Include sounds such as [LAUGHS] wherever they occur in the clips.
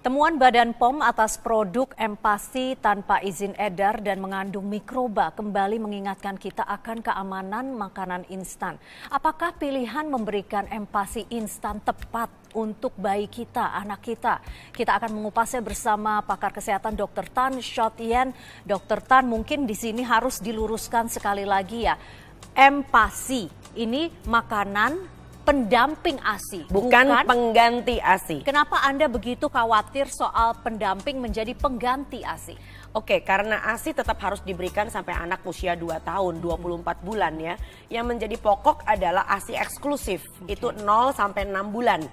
Temuan Badan POM atas produk empasi tanpa izin edar dan mengandung mikroba kembali mengingatkan kita akan keamanan makanan instan. Apakah pilihan memberikan empasi instan tepat untuk bayi kita, anak kita? Kita akan mengupasnya bersama pakar kesehatan Dr. Tan Shot Yen. Dr. Tan mungkin di sini harus diluruskan sekali lagi ya. Empasi ini makanan pendamping ASI, bukan, bukan pengganti ASI. Kenapa Anda begitu khawatir soal pendamping menjadi pengganti ASI? Oke, karena ASI tetap harus diberikan sampai anak usia 2 tahun, 24 bulan ya. Yang menjadi pokok adalah ASI eksklusif, okay. itu 0 sampai 6 bulan.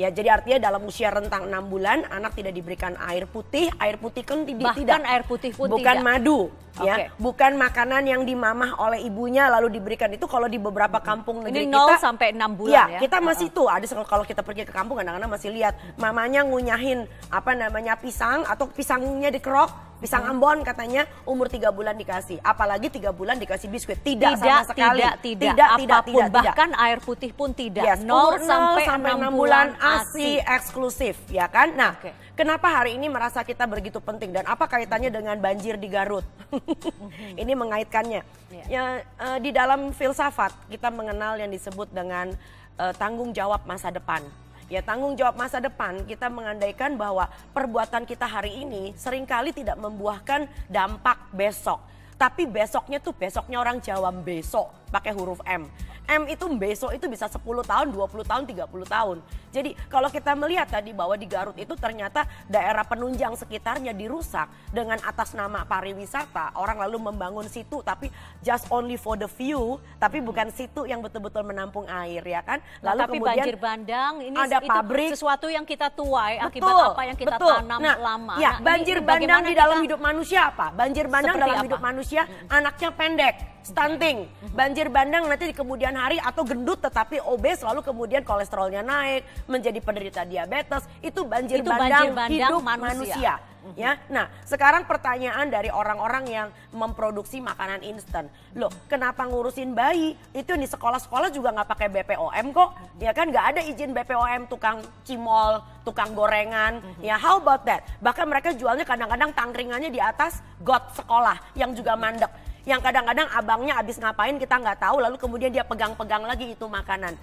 Ya, jadi artinya dalam usia rentang 6 bulan anak tidak diberikan air putih, air putih kan tidak. Bahkan air putih pun bukan tidak. madu, okay. ya. Bukan makanan yang dimamah oleh ibunya lalu diberikan itu kalau di beberapa kampung negeri Ini 0 kita sampai 6 bulan ya. ya. kita masih tuh ada kalau kita pergi ke kampung kadang-kadang masih lihat mamanya ngunyahin apa namanya pisang atau pisangnya dikerok Pisang. Ambon katanya umur tiga bulan dikasih, apalagi tiga bulan dikasih biskuit. Tidak, tidak sama sekali. Tidak, tidak, tidak, tidak, tidak, bahkan tidak. air putih pun tidak. Yes, 0, 0 sampai, sampai 6 bulan ASI eksklusif, ya kan? Nah, okay. kenapa hari ini merasa kita begitu penting dan apa kaitannya dengan banjir di Garut? [LAUGHS] ini mengaitkannya. Yeah. Ya, uh, di dalam filsafat kita mengenal yang disebut dengan uh, tanggung jawab masa depan ya tanggung jawab masa depan kita mengandaikan bahwa perbuatan kita hari ini sering kali tidak membuahkan dampak besok. Tapi besoknya tuh besoknya orang Jawa besok pakai huruf M. M itu besok itu bisa 10 tahun, 20 tahun, 30 tahun. Jadi kalau kita melihat tadi bahwa di Garut itu ternyata daerah penunjang sekitarnya dirusak dengan atas nama pariwisata. Orang lalu membangun situ tapi just only for the view, tapi bukan situ yang betul-betul menampung air ya kan. Lalu nah, tapi kemudian banjir bandang ini ada itu pabrik sesuatu yang kita tuai betul, akibat apa yang kita betul. tanam nah, lama. Ya, nah, banjir bandang di dalam kita... hidup manusia apa? Banjir bandang Seperti dalam apa? hidup manusia hmm. anaknya pendek, stunting. Banjir bandang nanti di kemudian hari atau gendut tetapi obes lalu kemudian kolesterolnya naik, menjadi penderita diabetes, itu banjir, itu bandang, banjir bandang hidup manusia. manusia. Ya, nah sekarang pertanyaan dari orang-orang yang memproduksi makanan instan, loh kenapa ngurusin bayi? Itu di sekolah-sekolah juga nggak pakai BPOM kok, ya kan nggak ada izin BPOM tukang cimol, tukang gorengan, ya how about that? Bahkan mereka jualnya kadang-kadang tangkringannya di atas got sekolah yang juga mandek yang kadang-kadang abangnya habis ngapain kita nggak tahu lalu kemudian dia pegang-pegang lagi itu makanan.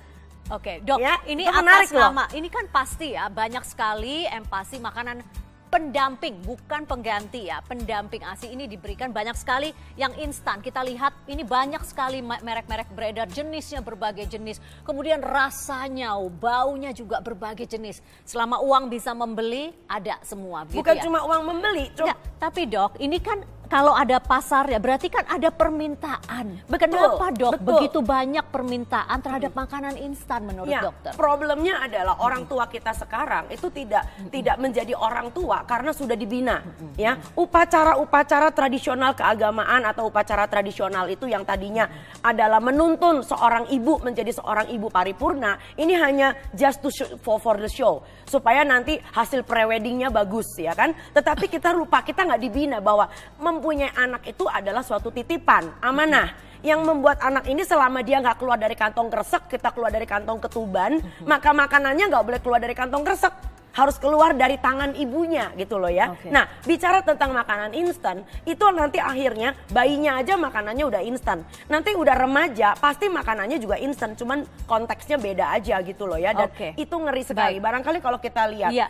Oke, dok, ya, ini atas nama, ini kan pasti ya banyak sekali empasi makanan pendamping, bukan pengganti ya. Pendamping ASI ini diberikan banyak sekali yang instan. Kita lihat ini banyak sekali merek-merek beredar, jenisnya berbagai jenis. Kemudian rasanya, baunya juga berbagai jenis. Selama uang bisa membeli, ada semua. Gitu bukan ya. cuma uang membeli. Enggak, tapi dok, ini kan kalau ada pasar ya berarti kan ada permintaan. Betul, Kenapa dok betul. begitu banyak permintaan terhadap makanan instan menurut ya, dokter? Problemnya adalah orang tua kita sekarang itu tidak tidak menjadi orang tua karena sudah dibina. Ya upacara-upacara tradisional keagamaan atau upacara tradisional itu yang tadinya adalah menuntun seorang ibu menjadi seorang ibu paripurna ini hanya just to show, for for the show supaya nanti hasil preweddingnya bagus ya kan. Tetapi kita lupa kita nggak dibina bahwa mempunyai anak itu adalah suatu titipan, amanah. Yang membuat anak ini selama dia nggak keluar dari kantong kresek, kita keluar dari kantong ketuban, maka makanannya nggak boleh keluar dari kantong kresek harus keluar dari tangan ibunya gitu loh ya. Okay. Nah, bicara tentang makanan instan, itu nanti akhirnya bayinya aja makanannya udah instan. Nanti udah remaja, pasti makanannya juga instan, cuman konteksnya beda aja gitu loh ya. Dan okay. itu ngeri sekali. Baik. Barangkali kalau kita lihat. Yeah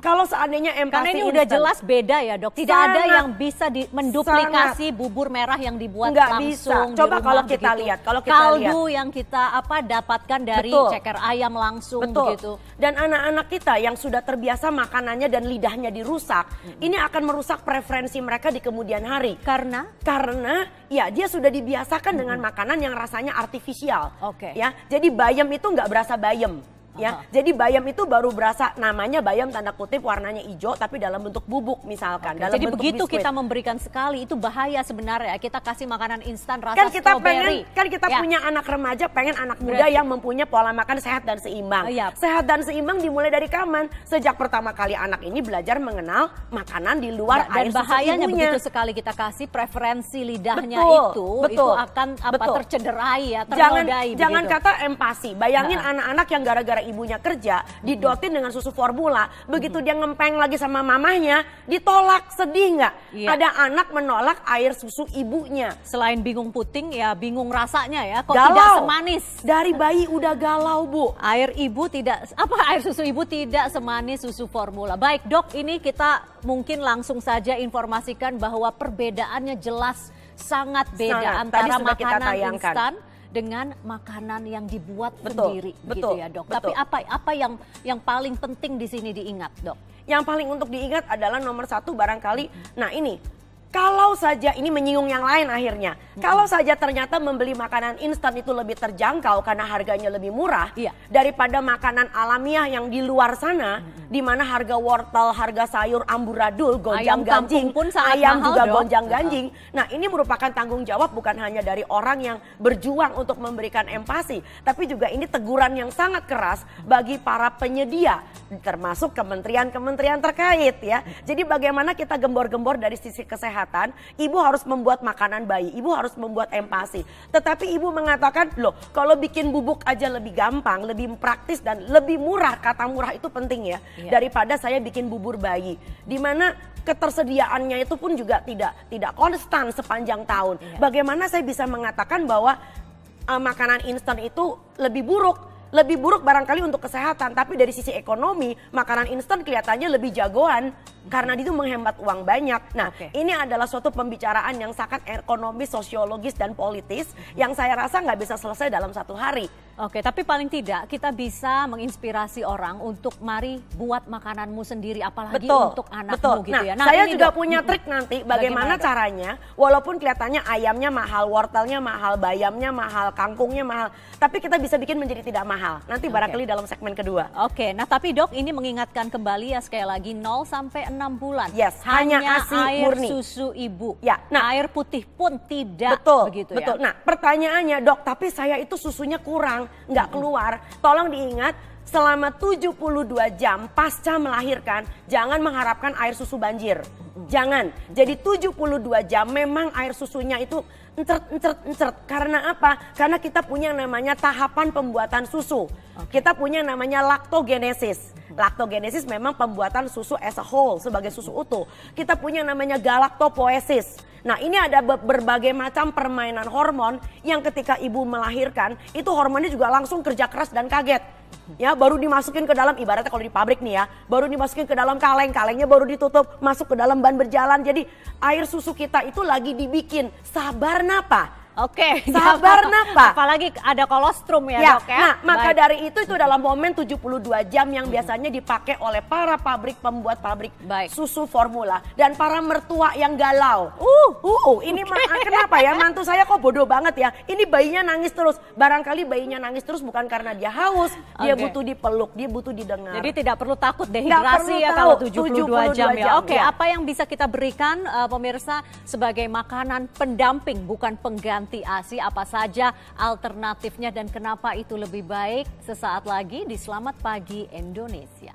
kalau seandainya empati Karena ini instant, udah jelas beda ya dok. Tidak sangat, ada yang bisa di, menduplikasi sangat, bubur merah yang dibuat Nggak langsung bisa. Coba rumah, kalau kita begitu. lihat, kalau kita kaldu lihat. yang kita apa dapatkan dari Betul. ceker ayam langsung Betul. begitu. Dan anak-anak kita yang sudah terbiasa makanannya dan lidahnya dirusak, hmm. ini akan merusak preferensi mereka di kemudian hari. Karena? Karena ya dia sudah dibiasakan hmm. dengan makanan yang rasanya artifisial. Oke. Okay. Ya, jadi bayam itu nggak berasa bayam ya. Jadi bayam itu baru berasa namanya bayam tanda kutip warnanya hijau tapi dalam bentuk bubuk misalkan. Oke, dalam jadi bentuk begitu biskuit. kita memberikan sekali itu bahaya sebenarnya. Kita kasih makanan instan rasa kan kita strawberry. pengen kan kita ya. punya anak remaja pengen anak muda Berarti. yang mempunyai pola makan sehat dan seimbang. Oh, iya. Sehat dan seimbang dimulai dari kapan? Sejak pertama kali anak ini belajar mengenal makanan di luar nah, air dan bahayanya ibunya. begitu sekali kita kasih preferensi lidahnya betul, itu betul, itu akan apa betul. tercederai ya, Jangan jangan jangan kata empati. Bayangin anak-anak yang gara-gara ibunya kerja, didotin dengan susu formula, begitu dia ngempeng lagi sama mamahnya, ditolak, sedih nggak? Iya. Ada anak menolak air susu ibunya. Selain bingung puting ya bingung rasanya ya. Kok Galau. tidak semanis? Dari bayi udah galau, Bu. Air ibu tidak apa air susu ibu tidak semanis susu formula. Baik, Dok, ini kita mungkin langsung saja informasikan bahwa perbedaannya jelas sangat beda Sangat. antara makanan instan dengan makanan yang dibuat Betul, sendiri betul, gitu ya, Dok. betul. Tapi apa apa yang yang paling penting di sini diingat, Dok? Yang paling untuk diingat adalah nomor satu barangkali, nah ini, kalau saja ini menyinggung yang lain akhirnya, kalau saja ternyata membeli makanan instan itu lebih terjangkau karena harganya lebih murah Iya. daripada makanan alamiah yang di luar sana, di mana harga wortel, harga sayur amburadul, gonjang Ayam ganjing, pun ayam juga gonjang ganjing. Nah ini merupakan tanggung jawab bukan hanya dari orang yang berjuang untuk memberikan empati, tapi juga ini teguran yang sangat keras bagi para penyedia, termasuk kementerian-kementerian terkait ya. Jadi bagaimana kita gembor-gembor dari sisi kesehatan, ibu harus membuat makanan bayi, ibu harus membuat empati. Tetapi ibu mengatakan, loh kalau bikin bubuk aja lebih gampang, lebih praktis dan lebih murah, kata murah itu penting ya, Iya. daripada saya bikin bubur bayi. Di mana ketersediaannya itu pun juga tidak tidak konstan sepanjang tahun. Iya. Bagaimana saya bisa mengatakan bahwa uh, makanan instan itu lebih buruk? Lebih buruk barangkali untuk kesehatan, tapi dari sisi ekonomi makanan instan kelihatannya lebih jagoan karena itu menghemat uang banyak. Nah, Oke. ini adalah suatu pembicaraan yang sangat ekonomis, sosiologis dan politis yang saya rasa nggak bisa selesai dalam satu hari. Oke, tapi paling tidak kita bisa menginspirasi orang untuk mari buat makananmu sendiri, apalagi Betul, untuk anakmu betul. gitu nah, ya. saya ini, juga Dok. punya trik nanti Bagaimana, bagaimana, Dok? caranya, walaupun kelihatannya ayamnya mahal, wortelnya mahal, bayamnya mahal, kangkungnya mahal, tapi kita bisa bikin menjadi tidak mahal. Nanti barangkali dalam segmen kedua. Oke, nah tapi dok ini mengingatkan kembali ya sekali lagi 0 sampai 6 bulan. Yes, hanya ASI air murni. susu ibu. Ya, nah- air putih pun tidak betul, begitu betul. ya. Nah, pertanyaannya, dok, tapi saya itu susunya kurang, nggak keluar. Tolong diingat, selama 72 jam pasca melahirkan, jangan mengharapkan air susu banjir. Jangan. Jadi 72 jam memang air susunya itu encert, encert, encert. Karena apa? Karena kita punya yang namanya tahapan pembuatan susu. Kita punya yang namanya laktogenesis. Laktogenesis memang pembuatan susu as a whole sebagai susu utuh. Kita punya yang namanya galaktopoesis. Nah ini ada be- berbagai macam permainan hormon yang ketika ibu melahirkan itu hormonnya juga langsung kerja keras dan kaget. Ya baru dimasukin ke dalam ibaratnya kalau di pabrik nih ya, baru dimasukin ke dalam kaleng, kalengnya baru ditutup, masuk ke dalam ban berjalan. Jadi air susu kita itu lagi dibikin. Sabar napa? Oke, [LAUGHS] Sabar, napa? Apalagi ada kolostrum ya, Ya, dok ya. nah Baik. maka dari itu itu dalam momen 72 jam yang biasanya dipakai oleh para pabrik pembuat pabrik Baik. susu formula dan para mertua yang galau. Uh, Uh, ini ma- kenapa ya mantu saya kok bodoh banget ya? Ini bayinya nangis terus. Barangkali bayinya nangis terus bukan karena dia haus, dia Oke. butuh dipeluk, dia butuh didengar. Jadi tidak perlu takut dehidrasi perlu ya tahu, kalau 72, 72 jam ya. jam, Oke, ya. apa yang bisa kita berikan eh, pemirsa sebagai makanan pendamping bukan pengganti ASI apa saja alternatifnya dan kenapa itu lebih baik sesaat lagi di Selamat Pagi Indonesia.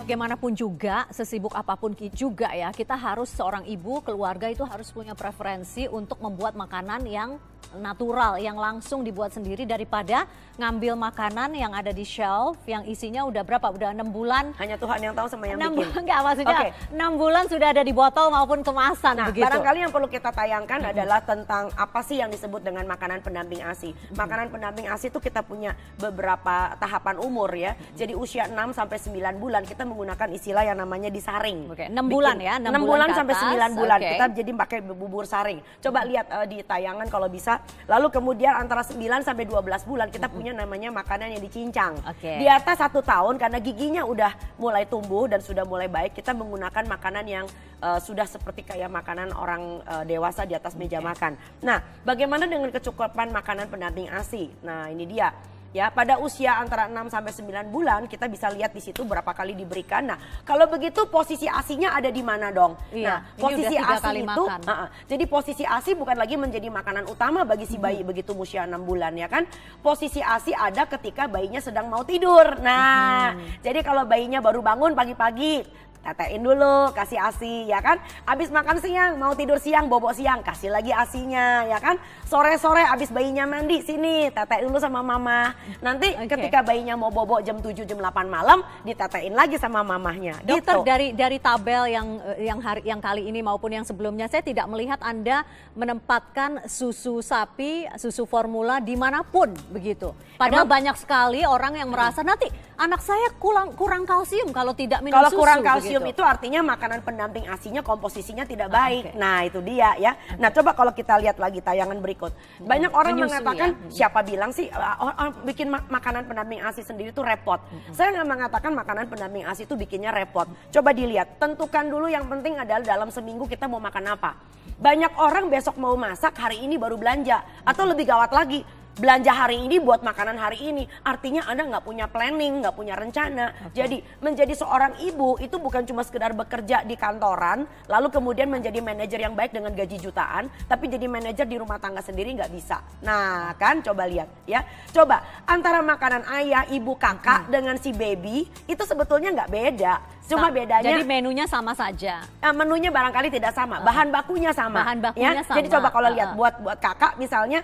Bagaimanapun juga, sesibuk apa pun juga ya, kita harus seorang ibu, keluarga itu harus punya preferensi untuk membuat makanan yang natural, yang langsung dibuat sendiri daripada ngambil makanan yang ada di shelf yang isinya udah berapa? Udah enam bulan. Hanya Tuhan yang tahu sama yang Enam bikin. bulan, enggak maksudnya enam bulan sudah ada di botol maupun kemasan Nah, begitu. barangkali yang perlu kita tayangkan adalah tentang apa sih yang disebut dengan makanan pendamping ASI. Makanan pendamping ASI itu kita punya beberapa tahapan umur ya. Jadi usia 6 sampai 9 bulan kita menggunakan istilah yang namanya disaring. Oke, enam bulan ya, enam 6 bulan bulan sampai 9 bulan oke. kita jadi pakai bubur saring. Coba lihat eh, di tayangan kalau bisa. Lalu kemudian antara 9 sampai 12 bulan kita punya namanya makanan yang dicincang. Oke. Di atas satu tahun karena giginya udah mulai tumbuh dan sudah mulai baik, kita menggunakan makanan yang eh, sudah seperti kayak makanan orang eh, dewasa di atas meja makan. Nah, bagaimana dengan kecukupan makanan pendamping ASI? Nah, ini dia. Ya, pada usia antara 6 sampai 9 bulan kita bisa lihat di situ berapa kali diberikan. Nah, kalau begitu posisi ASINya ada di mana dong? Iya, nah, posisi ASI itu makan. Uh-uh. Jadi posisi ASI bukan lagi menjadi makanan utama bagi si bayi begitu usia 6 bulan ya kan. Posisi ASI ada ketika bayinya sedang mau tidur. Nah, jadi kalau bayinya baru bangun pagi-pagi tetein dulu, kasih ASI ya kan. Abis makan siang, mau tidur siang, bobok siang, kasih lagi ASINya ya kan. Sore-sore abis bayinya mandi, sini tetein dulu sama mama. Nanti Oke. ketika bayinya mau bobok jam 7 jam 8 malam, ditetein lagi sama mamahnya. Dokter gitu. dari dari tabel yang eh, yang hari yang kali ini maupun yang sebelumnya saya tidak melihat Anda menempatkan susu sapi, susu formula di mana pun begitu. Padahal Emang- banyak sekali orang yang merasa nanti anak saya kurang kurang kalsium kalau tidak minum Kalau susu. kurang kalsium begitu. itu artinya makanan pendamping asinya komposisinya tidak Ah, baik. oke. Nah, itu dia ya. Nah, coba kalau kita lihat lagi tayangan berikut. Banyak orang Menyusui mengatakan ya. siapa bilang sih uh, uh, uh, bikin ma- makanan pendamping asi sendiri itu repot. Saya nggak mengatakan makanan pendamping asi itu bikinnya repot. Coba dilihat, tentukan dulu yang penting adalah dalam seminggu kita mau makan apa. Banyak orang besok mau masak, hari ini baru belanja atau lebih gawat lagi belanja hari ini buat makanan hari ini. Artinya Anda nggak punya planning, nggak punya rencana. Jadi menjadi seorang ibu itu bukan cuma sekedar bekerja di kantoran, lalu kemudian menjadi manajer yang baik dengan gaji jutaan, tapi jadi manajer di rumah tangga sendiri nggak bisa. Nah kan coba lihat ya. Coba antara makanan ayah, ibu, kakak dengan si baby itu sebetulnya nggak beda. Cuma Sa- bedanya Jadi menunya sama saja. Eh, menunya barangkali tidak sama, bahan bakunya sama. Bahan bakunya ya. sama. Jadi coba kalau Uh-uh. lihat buat buat kakak misalnya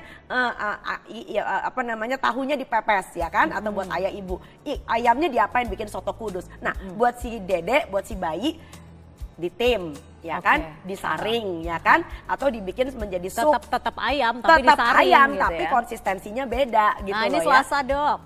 i- eh, apa namanya tahunya dipepes ya kan, atau buat ayah ibu, I- ayamnya diapain bikin soto kudus. Nah buat si dede, buat si bayi ditim ya Oke. kan, disaring ya kan, atau dibikin menjadi sup. Tetap tetap ayam tapi Tetap disaring ayam gitu tapi ya. konsistensinya beda gitu Nah, ini loh ya. Selasa, Dok.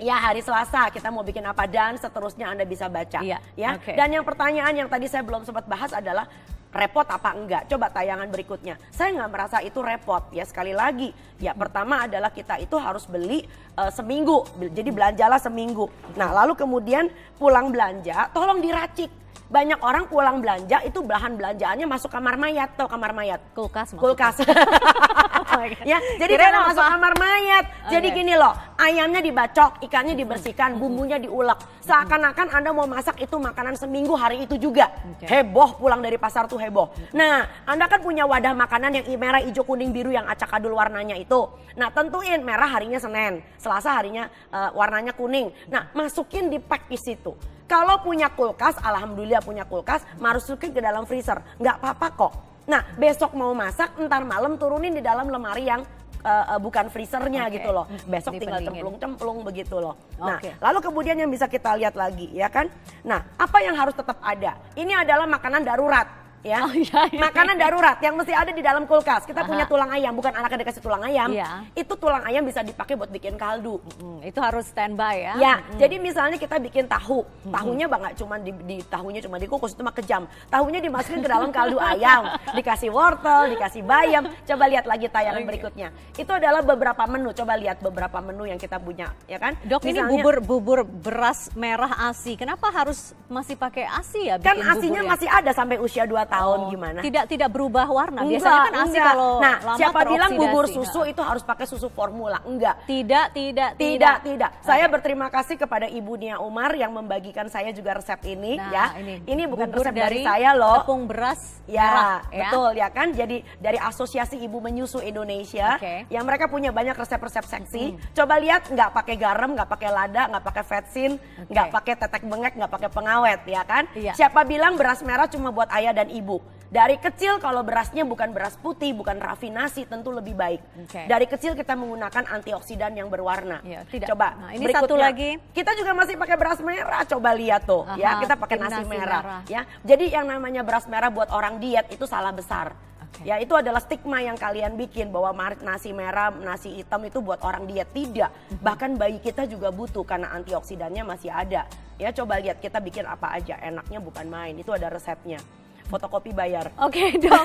Ya hari Selasa kita mau bikin apa dan seterusnya Anda bisa baca. Iya, Ya. oke. Dan yang pertanyaan yang tadi saya belum sempat bahas adalah repot apa enggak? Coba tayangan berikutnya. Saya nggak merasa itu repot ya sekali lagi. Ya pertama adalah kita itu harus beli eh, seminggu. Jadi belanjalah seminggu. Nah lalu kemudian pulang belanja tolong diracik. Banyak orang pulang belanja itu bahan belanjaannya masuk kamar mayat, tau kamar mayat? Kulkas maksudnya. Kulkas. [LAUGHS] [LAUGHS] ya, jadi jangan apa? masuk kamar mayat. Jadi Oke. gini loh, ayamnya dibacok, ikannya dibersihkan, bumbunya diulek. Seakan-akan Anda mau masak itu makanan seminggu hari itu juga. Oke. Heboh pulang dari pasar tuh heboh. Nah, Anda kan punya wadah makanan yang merah, hijau, kuning, biru yang acak adul warnanya itu. Nah, tentuin merah harinya Senin, Selasa harinya eh, warnanya kuning. Nah, masukin di pack di situ. Kalau punya kulkas, alhamdulillah punya kulkas, masukin ke dalam freezer. Nggak apa-apa kok. Nah, besok mau masak, ntar malam turunin di dalam lemari yang eh, bukan freezernya Oke. gitu loh. Besok tinggal cemplung-cemplung begitu loh. Nah, lalu kemudian yang bisa kita lihat lagi ya kan. Nah, apa yang harus tetap ada? Ini adalah makanan darurat. Ya, Oh, iya, iya. makanan darurat yang mesti ada di dalam kulkas. Kita punya tulang ayam, bukan anaknya dikasih tulang ayam. Iya. Itu tulang ayam bisa dipakai buat bikin kaldu. Hmm, itu harus standby ya. Ya, jadi misalnya kita bikin tahu, tahunya bang nggak cuma di, di tahunya cuma dikukus itu mah kejam. Tahunya dimasukin ke dalam kaldu ayam, [LAUGHS] dikasih wortel, dikasih bayam. Coba lihat lagi tayangan Oke. berikutnya. Itu adalah beberapa menu. Coba lihat beberapa menu yang kita punya, ya kan? Dok ini Misalnya- bubur bubur beras merah ASI. Kenapa harus masih pakai ASI ya kan bikin asinya bubur ya? masih ada sampai usia 2 tahun Oh, gimana? Tidak tidak berubah warna. Enggak, Biasanya kan ASI enggak. kalau Nah, lama siapa bilang bubur susu itu harus pakai susu formula? Enggak. Tidak, tidak, Tidak, tidak. Saya berterima kasih kepada Ibu Nia Umar yang membagikan saya juga resep ini Nah, ya. ini, bukan bubur resep dari, saya loh. Tepung beras Ya, merah, ya. betul ya kan. Jadi dari Asosiasi Ibu Menyusu Indonesia, Oke. yang mereka punya banyak resep-resep seksi. Coba lihat, nggak pakai garam, nggak pakai lada, nggak pakai vetsin, nggak pakai tetek bengek, nggak pakai pengawet, ya kan? Iya. Siapa bilang beras merah cuma buat ayah dan ibu? Dari kecil kalau berasnya bukan beras putih, bukan rafinasi, tentu lebih baik. Oke. Dari kecil kita menggunakan antioksidan yang berwarna. Iya, tidak. Coba. Nah, ini satu berikutnya. lagi. Kita juga masih pakai beras merah. Coba lihat tuh, ya Aha, kita pakai nasi, nasi merah, merah. ya. Jadi yang namanya beras merah buat orang diet itu salah besar. Oke. Ya itu adalah stigma yang kalian bikin bahwa nasi merah, nasi hitam itu buat orang diet tidak. Mhm. Bahkan bayi kita juga butuh karena antioksidannya masih ada. Ya coba lihat kita bikin apa aja, enaknya bukan main. Itu ada resepnya. Fotokopi bayar. Oke dok,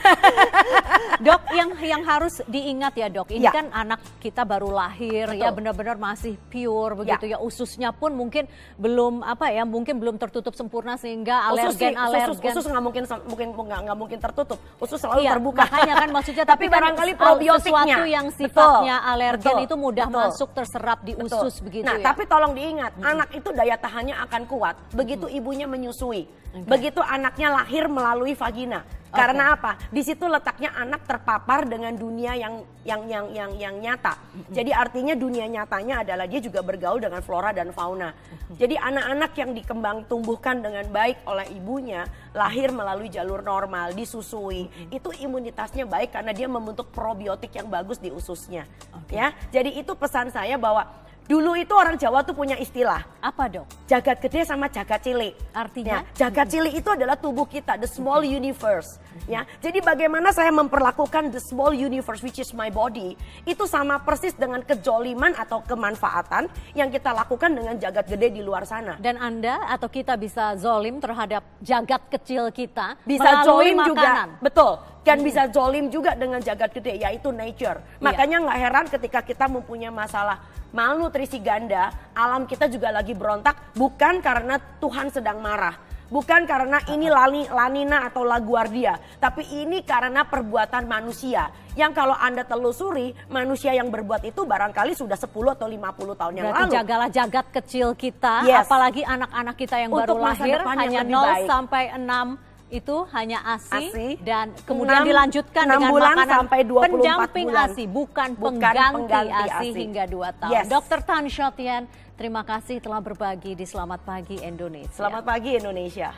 [LAUGHS] dok yang yang harus diingat ya dok, ini Ya. kan anak kita baru lahir ya Betul. benar-benar masih pure begitu ya. ususnya pun mungkin belum apa ya mungkin belum tertutup sempurna sehingga Usus sih, alergen alergen usus, usus nggak mungkin mungkin nggak nggak mungkin tertutup. Usus selalu Iya, terbuka. makanya kan maksudnya [LAUGHS] tapi tapi kan barangkali al- probiotiknya sesuatu yang Betul, sifatnya alergen betul, itu mudah betul. masuk terserap di Betul. usus begitu nah, ya. tapi tolong diingat, anak itu daya tahannya akan kuat begitu ibunya menyusui. Begitu anaknya lahir melalui melalui vagina. Karena apa? Di situ letaknya anak terpapar dengan dunia yang yang yang yang yang nyata. Jadi artinya dunia nyatanya adalah dia juga bergaul dengan flora dan fauna. Jadi anak-anak yang dikembang tumbuhkan dengan baik oleh ibunya lahir melalui jalur normal, disusui. Itu imunitasnya baik karena dia membentuk probiotik yang bagus di ususnya. Ya. Jadi itu pesan saya bahwa Dulu itu orang Jawa tuh punya istilah. Apa dok? Jagat gede sama jagat cilik. Artinya? Ya, jagat cilik itu adalah tubuh kita, the small universe. Ya, jadi bagaimana saya memperlakukan the small universe which is my body itu sama persis dengan kejoliman atau kemanfaatan yang kita lakukan dengan jagat gede di luar sana. Dan anda atau kita bisa zolim terhadap jagat kecil kita bisa jolim juga, betul. Dan bisa zolim juga dengan jagat gede yaitu nature. Makanya nggak heran ketika kita mempunyai masalah malnutrisi ganda, alam kita juga lagi berontak bukan karena Tuhan sedang marah. Bukan karena ini lani, lanina atau laguardia, tapi ini karena perbuatan manusia. Yang kalau Anda telusuri, manusia yang berbuat itu barangkali sudah 10 atau 50 tahun yang Berarti lalu. jagalah jagat kecil kita, Yes. apalagi anak-anak kita yang Untuk baru lahir hanya lebih 0 baik. sampai 6 itu hanya ASI, ASI. dan kemudian Enam- dilanjutkan enam dengan bulan makanan sampai 24 pendamping bulan. ASI, bukan, Bukan pengganti, pengganti ASI, ASI. hingga 2 tahun. Yes. Dokter Tan Shotian, terima kasih telah berbagi di Selamat Pagi Indonesia. Selamat pagi Indonesia.